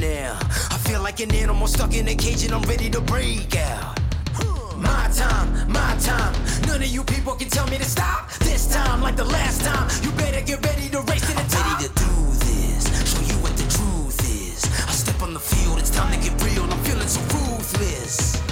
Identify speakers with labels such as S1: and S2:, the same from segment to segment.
S1: now. I feel like an animal stuck in a cage and I'm ready to break out. My time, my time. None of you people can tell me to stop. This time, like the last time, you better get ready to race to the top. Ready to do this, show you what the truth is. I step on the field, it's time to get real. I'm feeling so ruthless.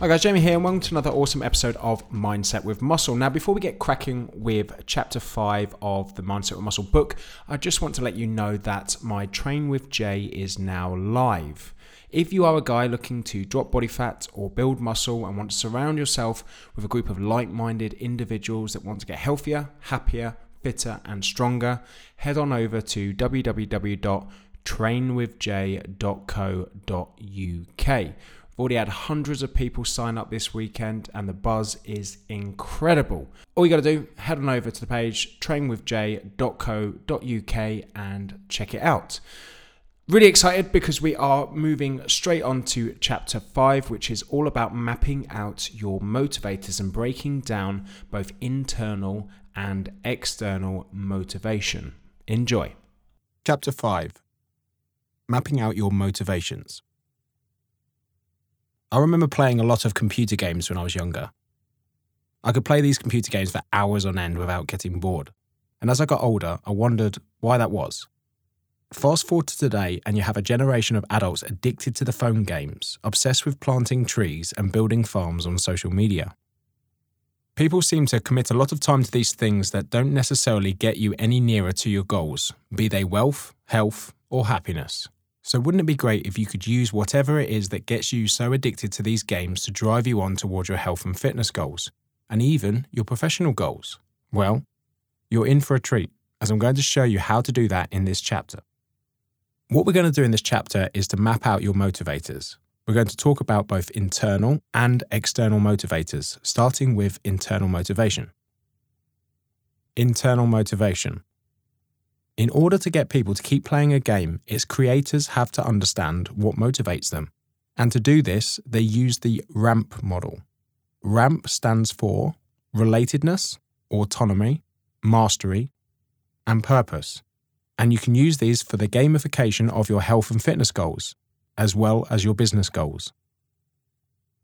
S2: Hi guys, Jamie here, and welcome to another awesome episode of Mindset with Muscle. Now, before we get cracking with chapter 5 of the Mindset with Muscle book, I just want to let you know that my Train with Jay is now live. If you are a guy looking to drop body fat or build muscle and want to surround yourself with a group of like minded individuals that want to get healthier, happier, fitter, and stronger, head on over to www.trainwithj.co.uk already had hundreds of people sign up this weekend, and the buzz is incredible. All you got to do, head on over to the page trainwithj.co.uk and check it out. Really excited because we are moving straight on to chapter 5, which is all about mapping out your motivators and breaking down both internal and external motivation. Enjoy.
S3: Chapter 5 Mapping out your motivations. I remember playing a lot of computer games when I was younger. I could play these computer games for hours on end without getting bored. And as I got older, I wondered why that was. Fast forward to today, and you have a generation of adults addicted to the phone games, obsessed with planting trees and building farms on social media. People seem to commit a lot of time to these things that don't necessarily get you any nearer to your goals, be they wealth, health, or happiness. So, wouldn't it be great if you could use whatever it is that gets you so addicted to these games to drive you on towards your health and fitness goals, and even your professional goals? Well, you're in for a treat, as I'm going to show you how to do that in this chapter. What we're going to do in this chapter is to map out your motivators. We're going to talk about both internal and external motivators, starting with internal motivation. Internal motivation. In order to get people to keep playing a game, its creators have to understand what motivates them. And to do this, they use the RAMP model. RAMP stands for relatedness, autonomy, mastery, and purpose. And you can use these for the gamification of your health and fitness goals, as well as your business goals.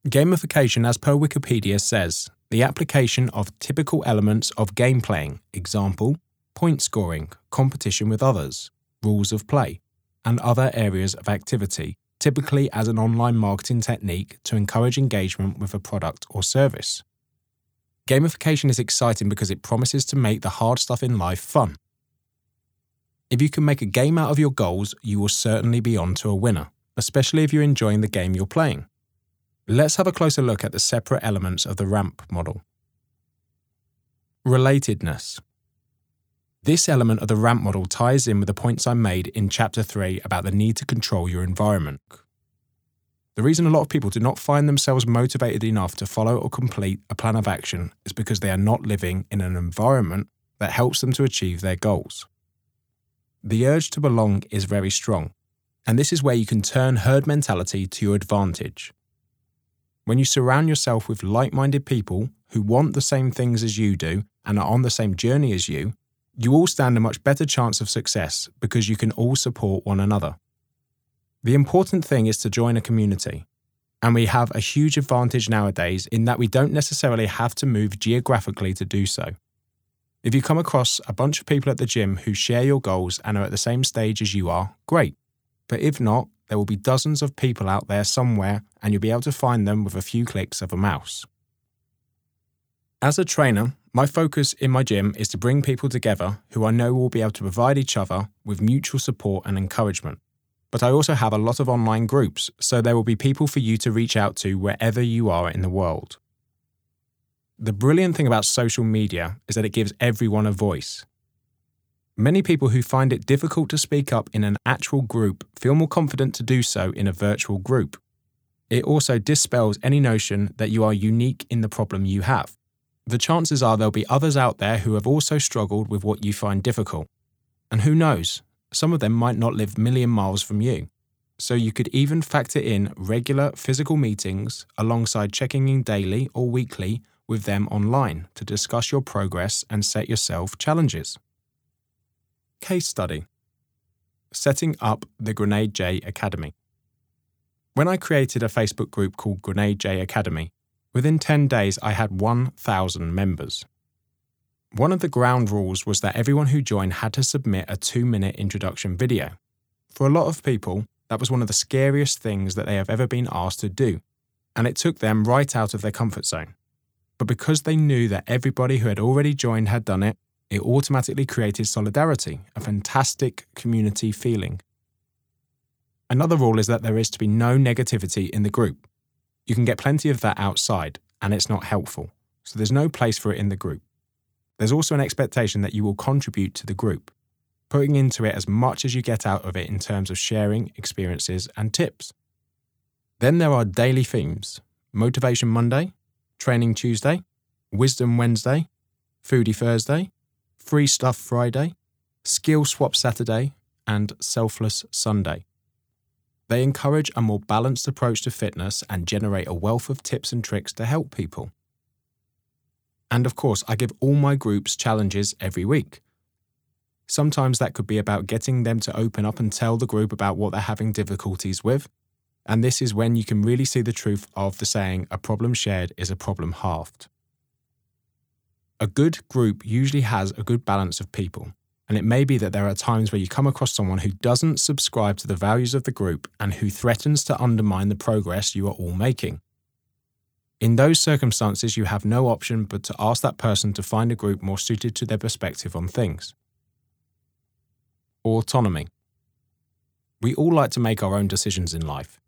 S3: Gamification, as per Wikipedia, says the application of typical elements of game playing, example, point scoring, competition with others, rules of play, and other areas of activity, typically as an online marketing technique to encourage engagement with a product or service. Gamification is exciting because it promises to make the hard stuff in life fun. If you can make a game out of your goals, you will certainly be on to a winner, especially if you're enjoying the game you're playing. Let's have a closer look at the separate elements of the RAMP model. Relatedness. This element of the ramp model ties in with the points I made in Chapter 3 about the need to control your environment. The reason a lot of people do not find themselves motivated enough to follow or complete a plan of action is because they are not living in an environment that helps them to achieve their goals. The urge to belong is very strong, and this is where you can turn herd mentality to your advantage. When you surround yourself with like minded people who want the same things as you do and are on the same journey as you, you all stand a much better chance of success because you can all support one another. The important thing is to join a community. And we have a huge advantage nowadays in that we don't necessarily have to move geographically to do so. If you come across a bunch of people at the gym who share your goals and are at the same stage as you are, great. But if not, there will be dozens of people out there somewhere and you'll be able to find them with a few clicks of a mouse. As a trainer, my focus in my gym is to bring people together who I know will be able to provide each other with mutual support and encouragement. But I also have a lot of online groups, so there will be people for you to reach out to wherever you are in the world. The brilliant thing about social media is that it gives everyone a voice. Many people who find it difficult to speak up in an actual group feel more confident to do so in a virtual group. It also dispels any notion that you are unique in the problem you have the chances are there'll be others out there who have also struggled with what you find difficult. And who knows, some of them might not live million miles from you. So you could even factor in regular physical meetings alongside checking in daily or weekly with them online to discuss your progress and set yourself challenges. Case study Setting up the Grenade J Academy. When I created a Facebook group called Grenade J Academy, within 10 days I had 1,000 members. One of the ground rules was that everyone who joined had to submit a two minute introduction video. For a lot of people, that was one of the scariest things that they have ever been asked to do, and it took them right out of their comfort zone. But because they knew that everybody who had already joined had done it, it automatically created solidarity, a fantastic community feeling. Another rule is that there is to be no negativity in the group. You can get plenty of that outside, and it's not helpful, so there's no place for it in the group. There's also an expectation that you will contribute to the group, putting into it as much as you get out of it in terms of sharing experiences and tips. Then there are daily themes Motivation Monday, Training Tuesday, Wisdom Wednesday, Foodie Thursday, Free Stuff Friday, Skill Swap Saturday, and Selfless Sunday. They encourage a more balanced approach to fitness and generate a wealth of tips and tricks to help people. And of course, I give all my groups challenges every week. Sometimes that could be about getting them to open up and tell the group about what they're having difficulties with. And this is when you can really see the truth of the saying, a problem shared is a problem halved. A good group usually has a good balance of people, and it may be that there are times where you come across someone who doesn't subscribe to the values of the group and who threatens to undermine the progress you are all making. In those circumstances, you have no option but to ask that person to find a group more suited to their perspective on things. Autonomy. We all like to make our own decisions in life.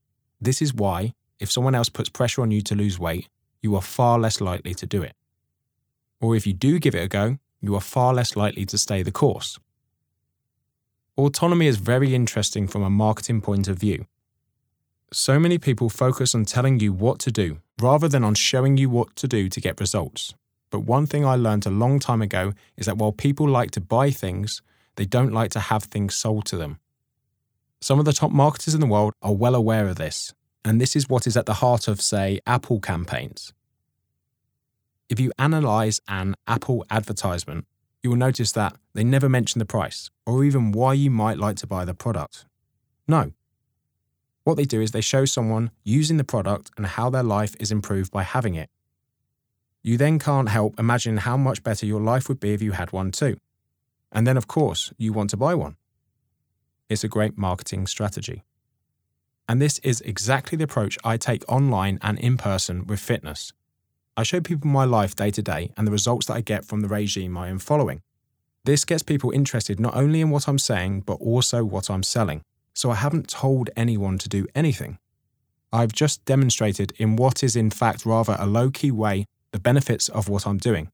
S3: This is why, if someone else puts pressure on you to lose weight, you are far less likely to do it. Or if you do give it a go, you are far less likely to stay the course. Autonomy is very interesting from a marketing point of view. So many people focus on telling you what to do rather than on showing you what to do to get results. But one thing I learned a long time ago is that while people like to buy things, they don't like to have things sold to them. Some of the top marketers in the world are well aware of this, and this is what is at the heart of, say, Apple campaigns. If you analyze an Apple advertisement, you will notice that they never mention the price or even why you might like to buy the product. No, what they do is they show someone using the product and how their life is improved by having it. You then can't help imagine how much better your life would be if you had one too. And then, of course, you want to buy one. It's a great marketing strategy. And this is exactly the approach I take online and in person with fitness. I show people my life day to day and the results that I get from the regime I am following. This gets people interested not only in what I'm saying, but also what I'm selling so I haven't told anyone to do anything. I've just demonstrated in what is in fact rather a low key way the benefits of what I'm doing.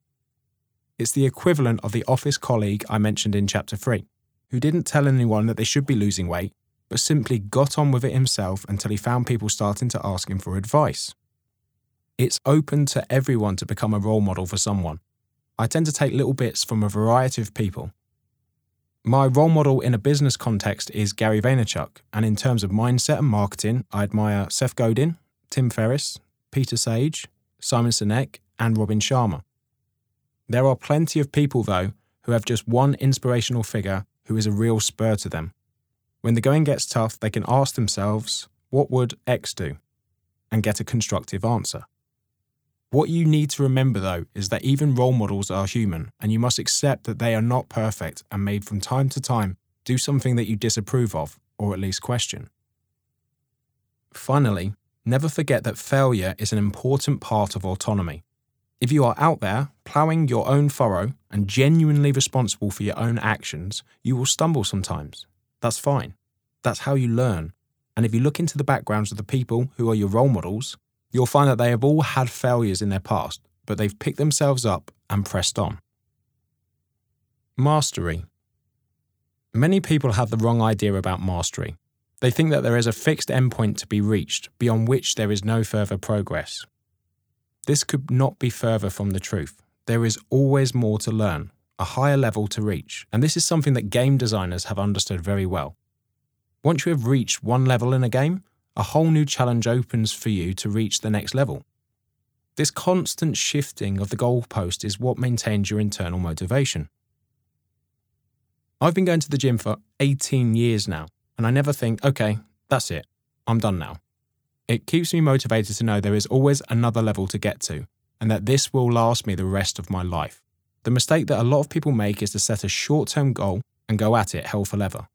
S3: It's the equivalent of the office colleague I mentioned in chapter 3, who didn't tell anyone that they should be losing weight, but simply got on with it himself until he found people starting to ask him for advice. It's open to everyone to become a role model for someone. I tend to take little bits from a variety of people my role model in a business context is Gary Vaynerchuk, and in terms of mindset and marketing, I admire Seth Godin, Tim Ferriss, Peter Sage, Simon Sinek, and Robin Sharma. There are plenty of people, though, who have just one inspirational figure who is a real spur to them. When the going gets tough, they can ask themselves, What would X do? and get a constructive answer. What you need to remember, though, is that even role models are human, and you must accept that they are not perfect and may from time to time do something that you disapprove of, or at least question. Finally, never forget that failure is an important part of autonomy. If you are out there, ploughing your own furrow and genuinely responsible for your own actions, you will stumble sometimes. That's fine. That's how you learn. And if you look into the backgrounds of the people who are your role models, you'll find that they have all had failures in their past, but they've picked themselves up and pressed on. Mastery. Many people have the wrong idea about mastery. They think that there is a fixed endpoint to be reached, beyond which there is no further progress. This could not be further from the truth. There is always more to learn, a higher level to reach, and this is something that game designers have understood very well. Once you have reached one level in a game, a whole new challenge opens for you to reach the next level. This constant shifting of the goalpost is what maintains your internal motivation. I've been going to the gym for 18 years now, and I never think, okay, that's it, I'm done now. It keeps me motivated to know there is always another level to get to, and that this will last me the rest of my life. The mistake that a lot of people make is to set a short term goal and go at it hell for leather.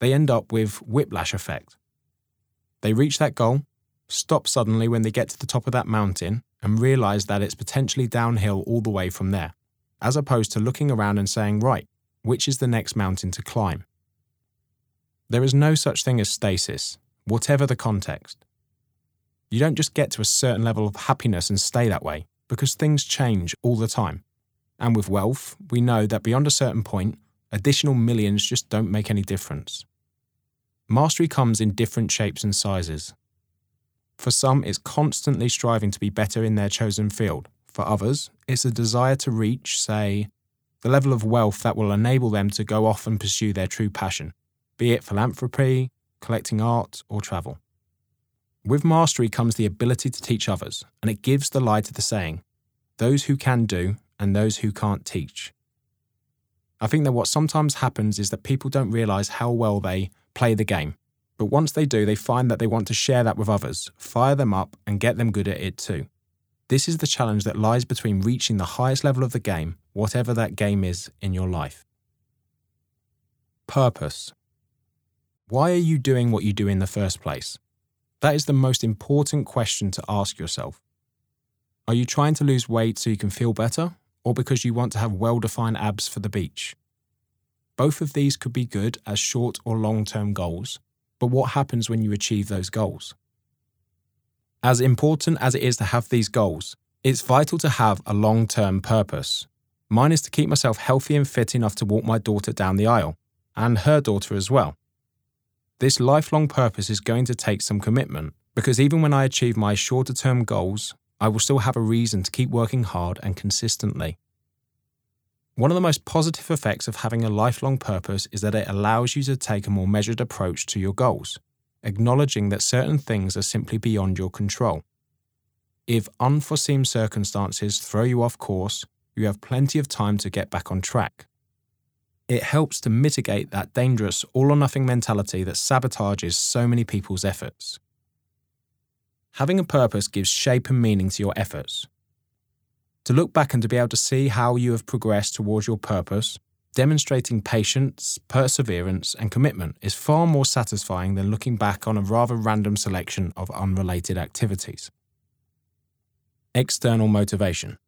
S3: They end up with whiplash effect. They reach that goal, stop suddenly when they get to the top of that mountain, and realize that it's potentially downhill all the way from there, as opposed to looking around and saying, right, which is the next mountain to climb? There is no such thing as stasis, whatever the context. You don't just get to a certain level of happiness and stay that way, because things change all the time. And with wealth, we know that beyond a certain point, additional millions just don't make any difference. Mastery comes in different shapes and sizes. For some, it's constantly striving to be better in their chosen field. For others, it's a desire to reach, say, the level of wealth that will enable them to go off and pursue their true passion, be it philanthropy, collecting art, or travel. With mastery comes the ability to teach others, and it gives the lie to the saying those who can do and those who can't teach. I think that what sometimes happens is that people don't realize how well they play the game. But once they do, they find that they want to share that with others, fire them up, and get them good at it too. This is the challenge that lies between reaching the highest level of the game, whatever that game is in your life. Purpose. Why are you doing what you do in the first place? That is the most important question to ask yourself. Are you trying to lose weight so you can feel better, or because you want to have well defined abs for the beach? Both of these could be good as short or long term goals, but what happens when you achieve those goals? As important as it is to have these goals, it's vital to have a long term purpose. Mine is to keep myself healthy and fit enough to walk my daughter down the aisle, and her daughter as well. This lifelong purpose is going to take some commitment because even when I achieve my shorter term goals, I will still have a reason to keep working hard and consistently. One of the most positive effects of having a lifelong purpose is that it allows you to take a more measured approach to your goals, acknowledging that certain things are simply beyond your control. If unforeseen circumstances throw you off course, you have plenty of time to get back on track it helps to mitigate that dangerous all or nothing mentality that sabotages so many people's efforts. Having a purpose gives shape and meaning to your efforts. To look back and to be able to see how you have progressed towards your purpose, demonstrating patience, perseverance, and commitment is far more satisfying than looking back on a rather random selection of unrelated activities. External motivation.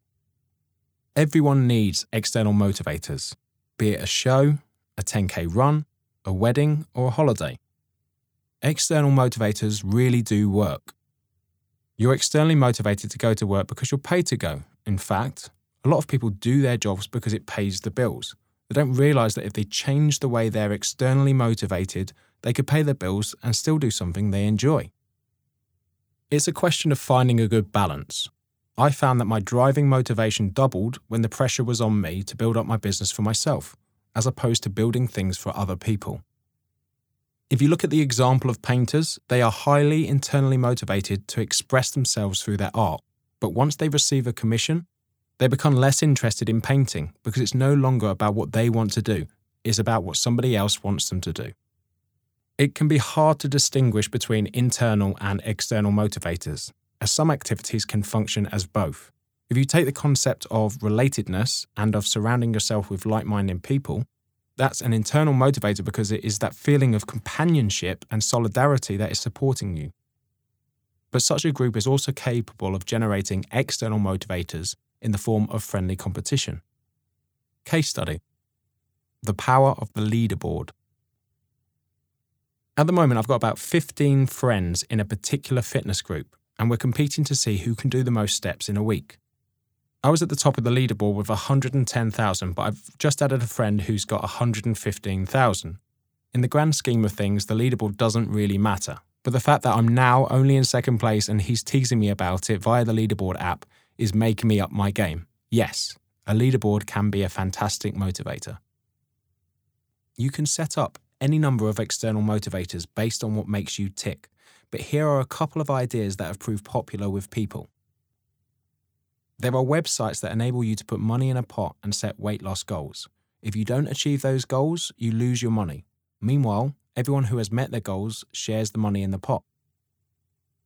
S3: Everyone needs external motivators be it a show, a 10k run, a wedding, or a holiday. External motivators really do work. You're externally motivated to go to work because you're paid to go. In fact, a lot of people do their jobs because it pays the bills. They don't realize that if they change the way they're externally motivated, they could pay their bills and still do something they enjoy. It's a question of finding a good balance. I found that my driving motivation doubled when the pressure was on me to build up my business for myself, as opposed to building things for other people. If you look at the example of painters, they are highly internally motivated to express themselves through their art, but once they receive a commission, they become less interested in painting because it's no longer about what they want to do, it's about what somebody else wants them to do. It can be hard to distinguish between internal and external motivators, as some activities can function as both. If you take the concept of relatedness and of surrounding yourself with like minded people, that's an internal motivator because it is that feeling of companionship and solidarity that is supporting you. But such a group is also capable of generating external motivators in the form of friendly competition. Case study The power of the leaderboard. At the moment, I've got about 15 friends in a particular fitness group and we're competing to see who can do the most steps in a week. I was at the top of the leaderboard with 110,000, but I've just added a friend who's got 115,000. In the grand scheme of things, the leaderboard doesn't really matter, but the fact that I'm now only in second place and he's teasing me about it via the leaderboard app is making me up my game. Yes, a leaderboard can be a fantastic motivator. You can set up any number of external motivators based on what makes you tick but here are a couple of ideas that have proved popular with people. There are websites that enable you to put money in a pot and set weight loss goals. If you don't achieve those goals, you lose your money. Meanwhile, everyone who has met their goals shares the money in the pot.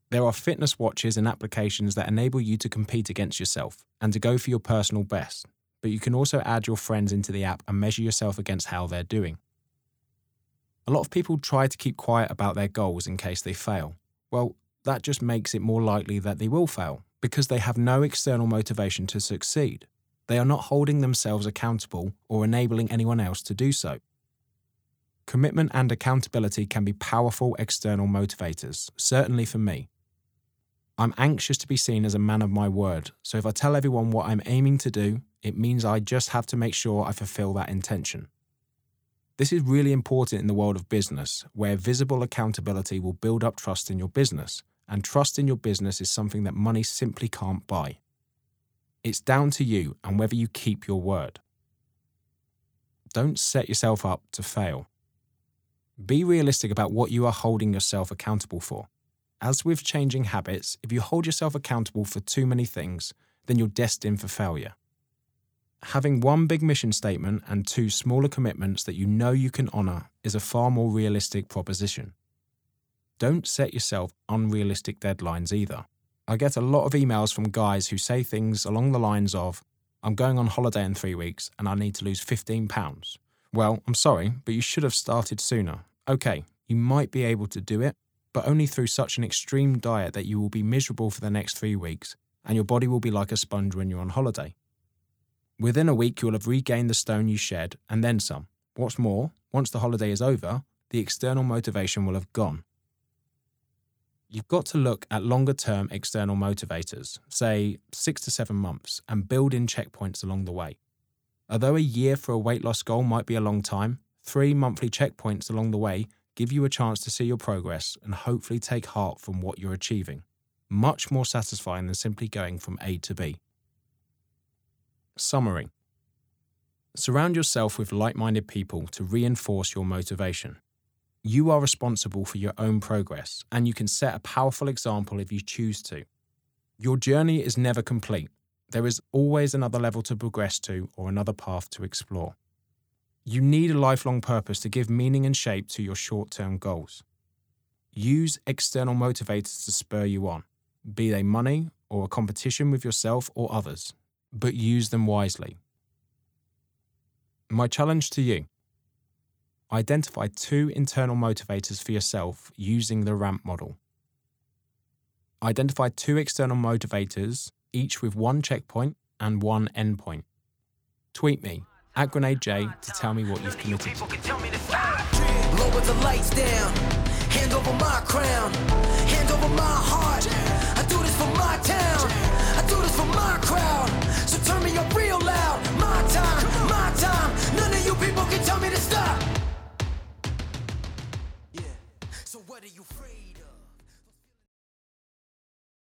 S3: There are fitness watches and applications that enable you to compete against yourself and to go for your personal best, but you can also add your friends into the app and measure yourself against how they're doing. A lot of people try to keep quiet about their goals in case they fail. Well, that just makes it more likely that they will fail because they have no external motivation to succeed. They are not holding themselves accountable or enabling anyone else to do so. Commitment and accountability can be powerful external motivators, certainly for me. I'm anxious to be seen as a man of my word, so if I tell everyone what I'm aiming to do, it means I just have to make sure I fulfill that intention. This is really important in the world of business, where visible accountability will build up trust in your business, and trust in your business is something that money simply can't buy. It's down to you and whether you keep your word. Don't set yourself up to fail. Be realistic about what you are holding yourself accountable for. As with changing habits, if you hold yourself accountable for too many things, then you're destined for failure. Having one big mission statement and two smaller commitments that you know you can honour is a far more realistic proposition. Don't set yourself unrealistic deadlines either. I get a lot of emails from guys who say things along the lines of, I'm going on holiday in three weeks and I need to lose 15 pounds. Well, I'm sorry, but you should have started sooner. Okay, you might be able to do it, but only through such an extreme diet that you will be miserable for the next three weeks and your body will be like a sponge when you're on holiday. Within a week, you'll have regained the stone you shed and then some. What's more, once the holiday is over, the external motivation will have gone. You've got to look at longer term external motivators, say six to seven months, and build in checkpoints along the way. Although a year for a weight loss goal might be a long time, three monthly checkpoints along the way give you a chance to see your progress and hopefully take heart from what you're achieving. Much more satisfying than simply going from A to B. Summary Surround yourself with like minded people to reinforce your motivation. You are responsible for your own progress, and you can set a powerful example if you choose to. Your journey is never complete. There is always another level to progress to or another path to explore. You need a lifelong purpose to give meaning and shape to your short term goals. Use external motivators to spur you on, be they money or a competition with yourself or others, but use them wisely. My challenge to you Identify two internal motivators for yourself using the RAMP model. Identify two external motivators, each with one checkpoint and one endpoint. Tweet me at Grenade J to tell me what you've committed.
S1: Lower the lights down, hand over my crown, hand over my heart. I do this for my town, I do this for my crowd. So turn me up real.